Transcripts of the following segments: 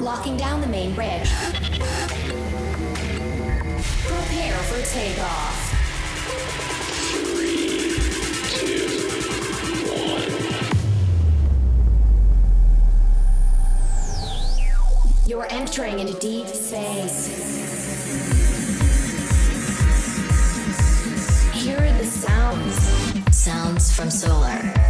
Locking down the main bridge. Prepare for takeoff. You're entering into deep space. Here are the sounds. Sounds from solar.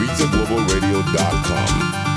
beatsandglobalradio.com.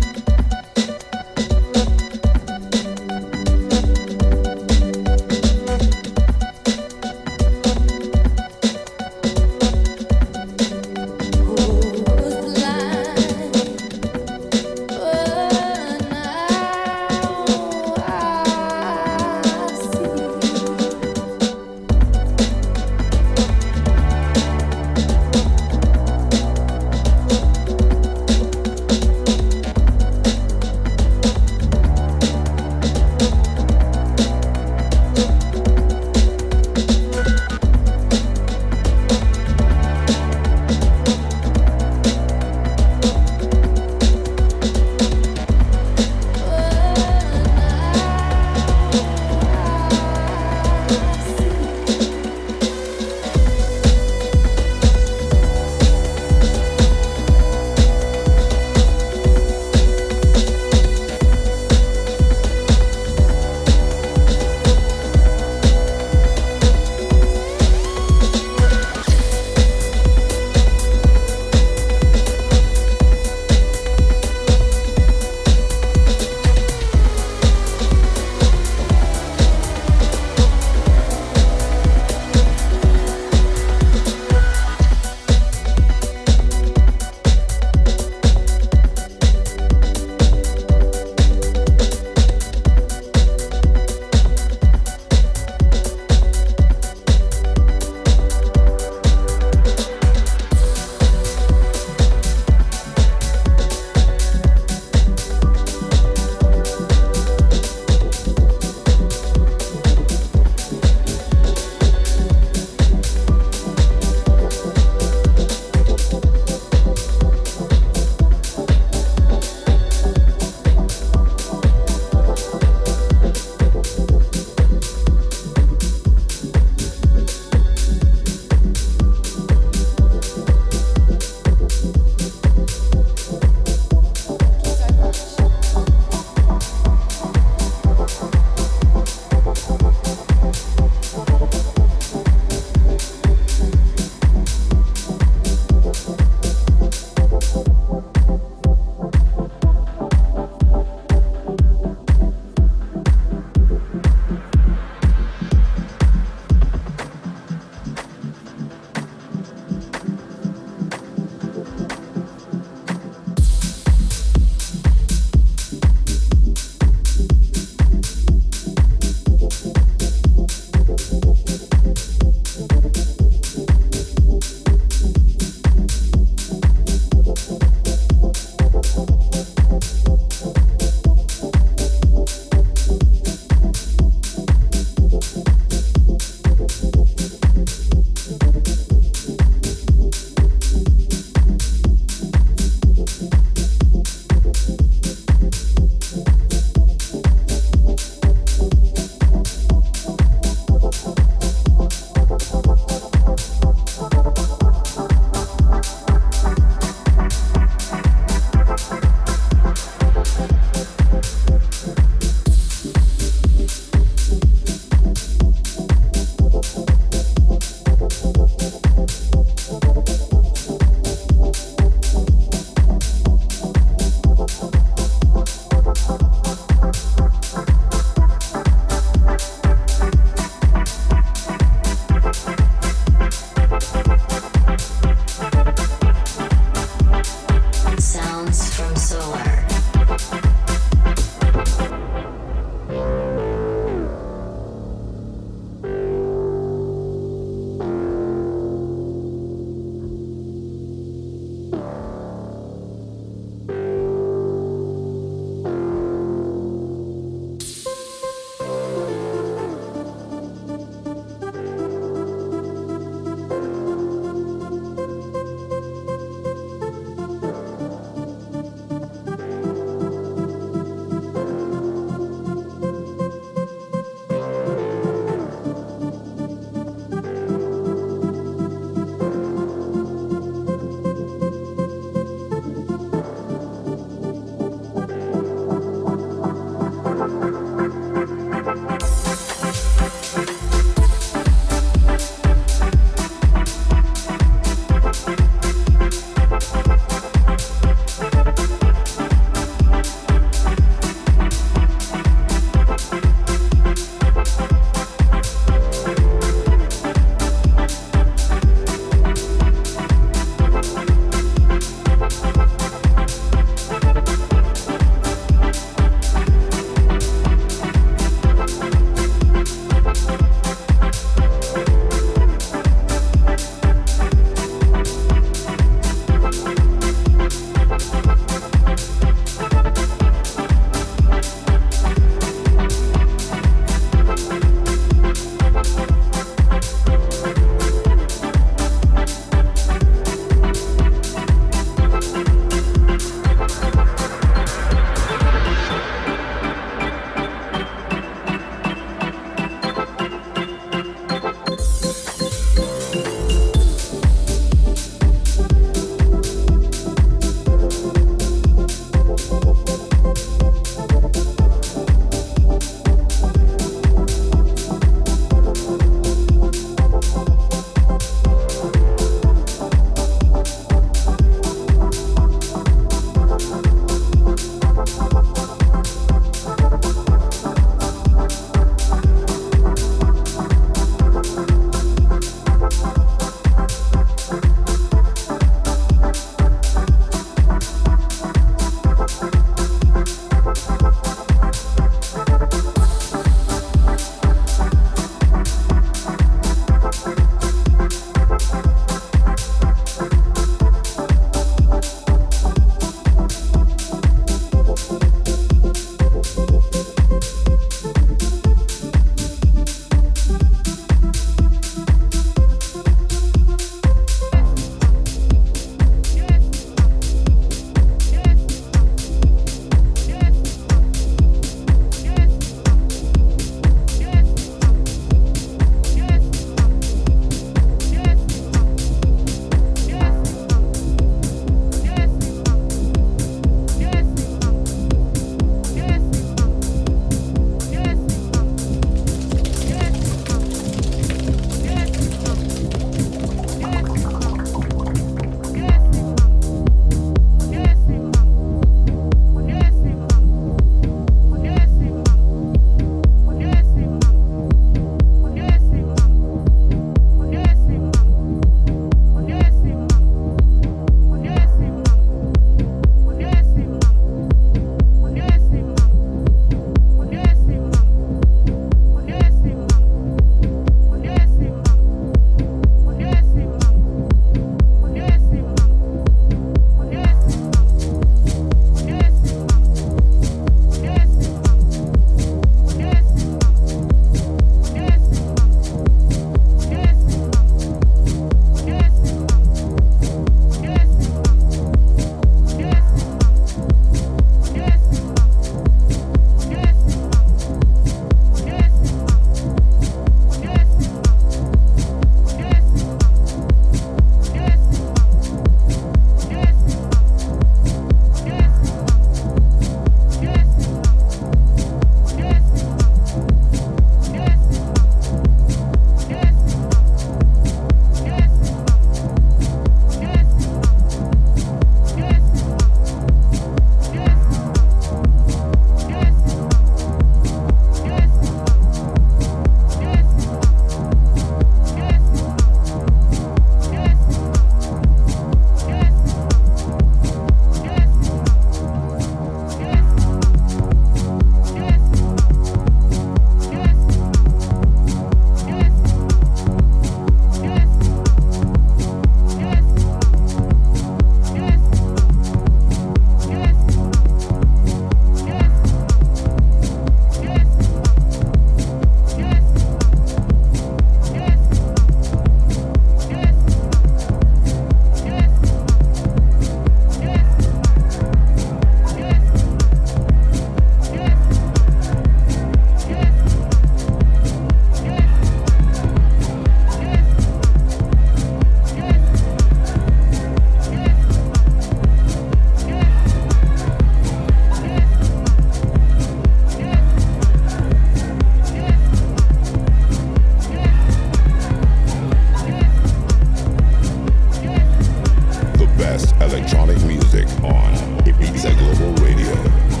electronic music on Ibiza Global Radio.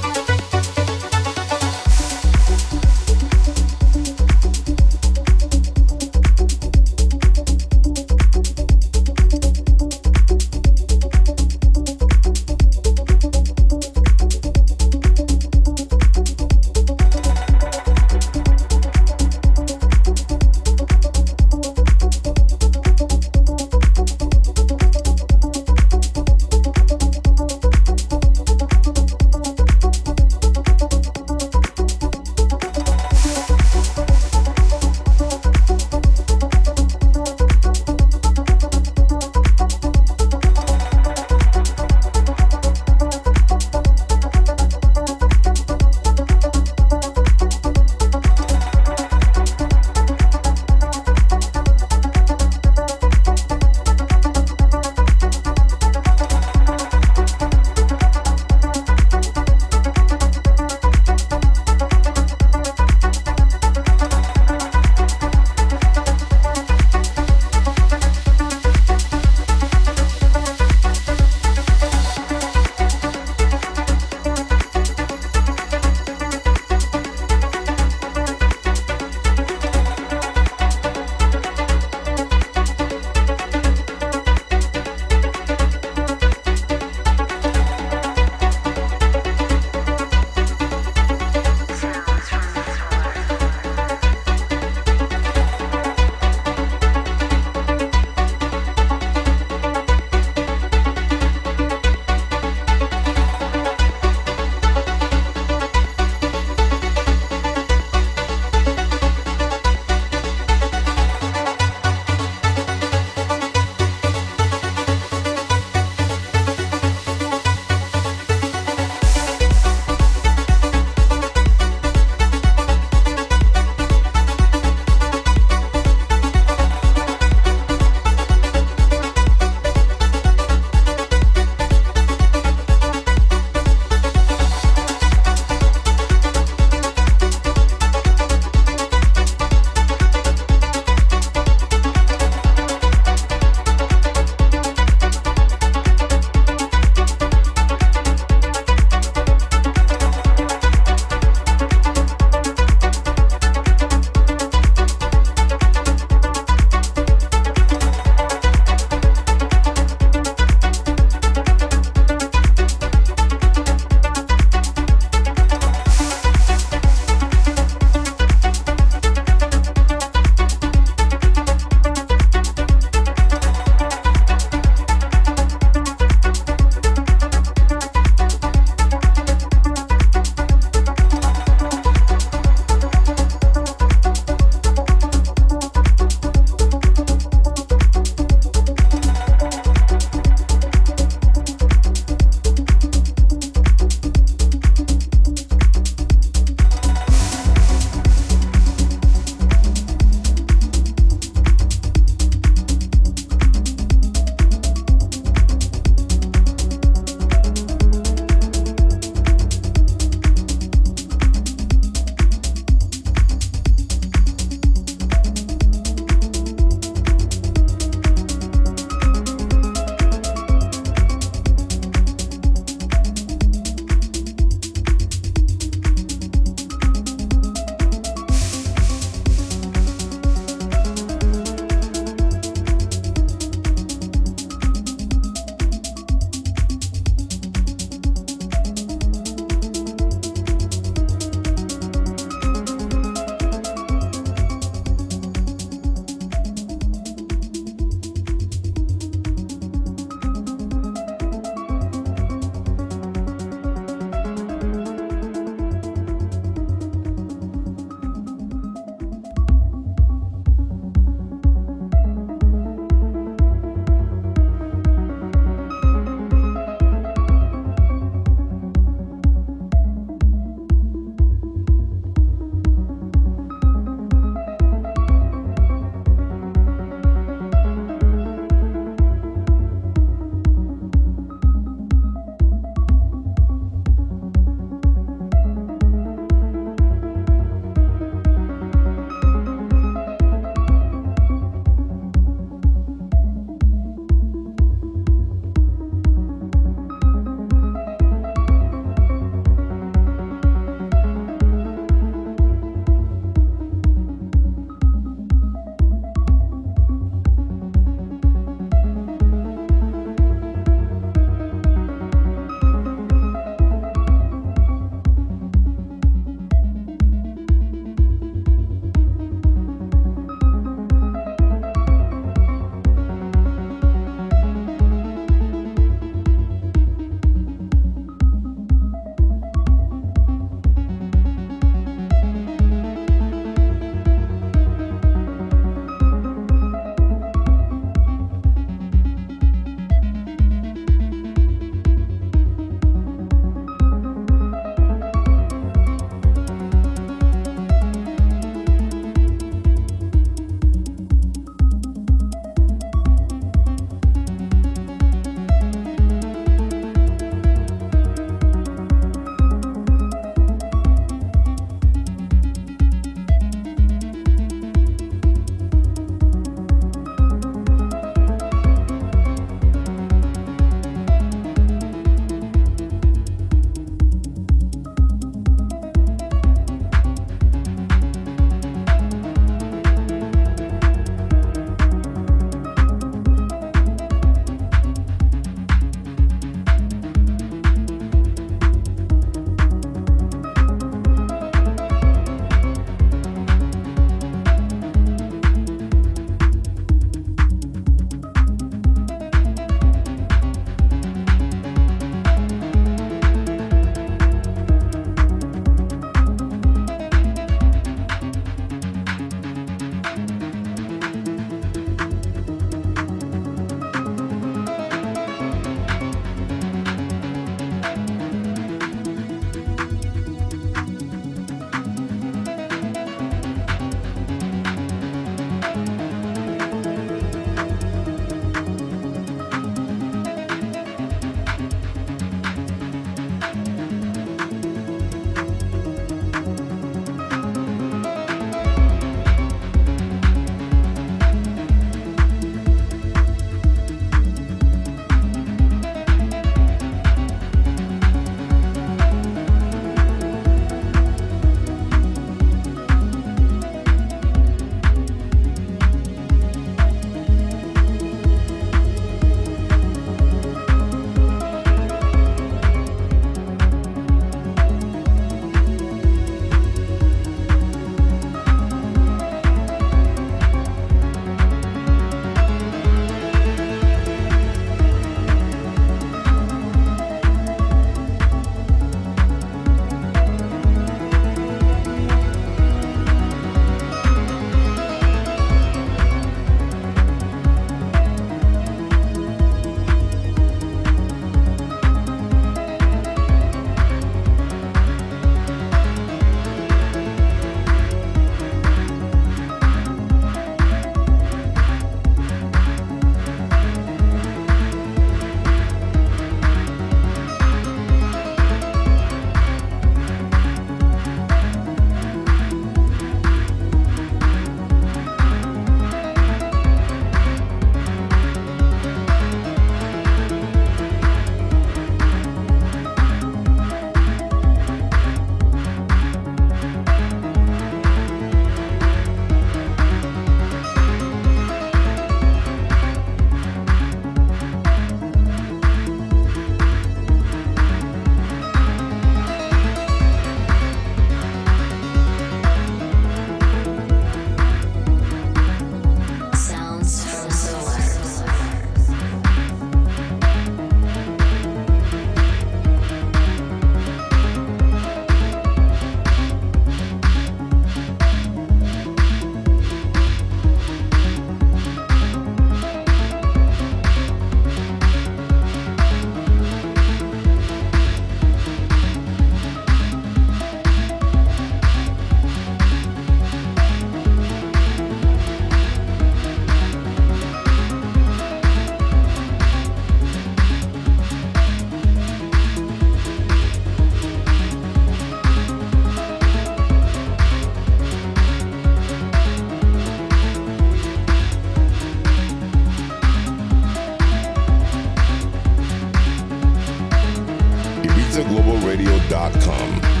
IbizaGlobalRadio.com.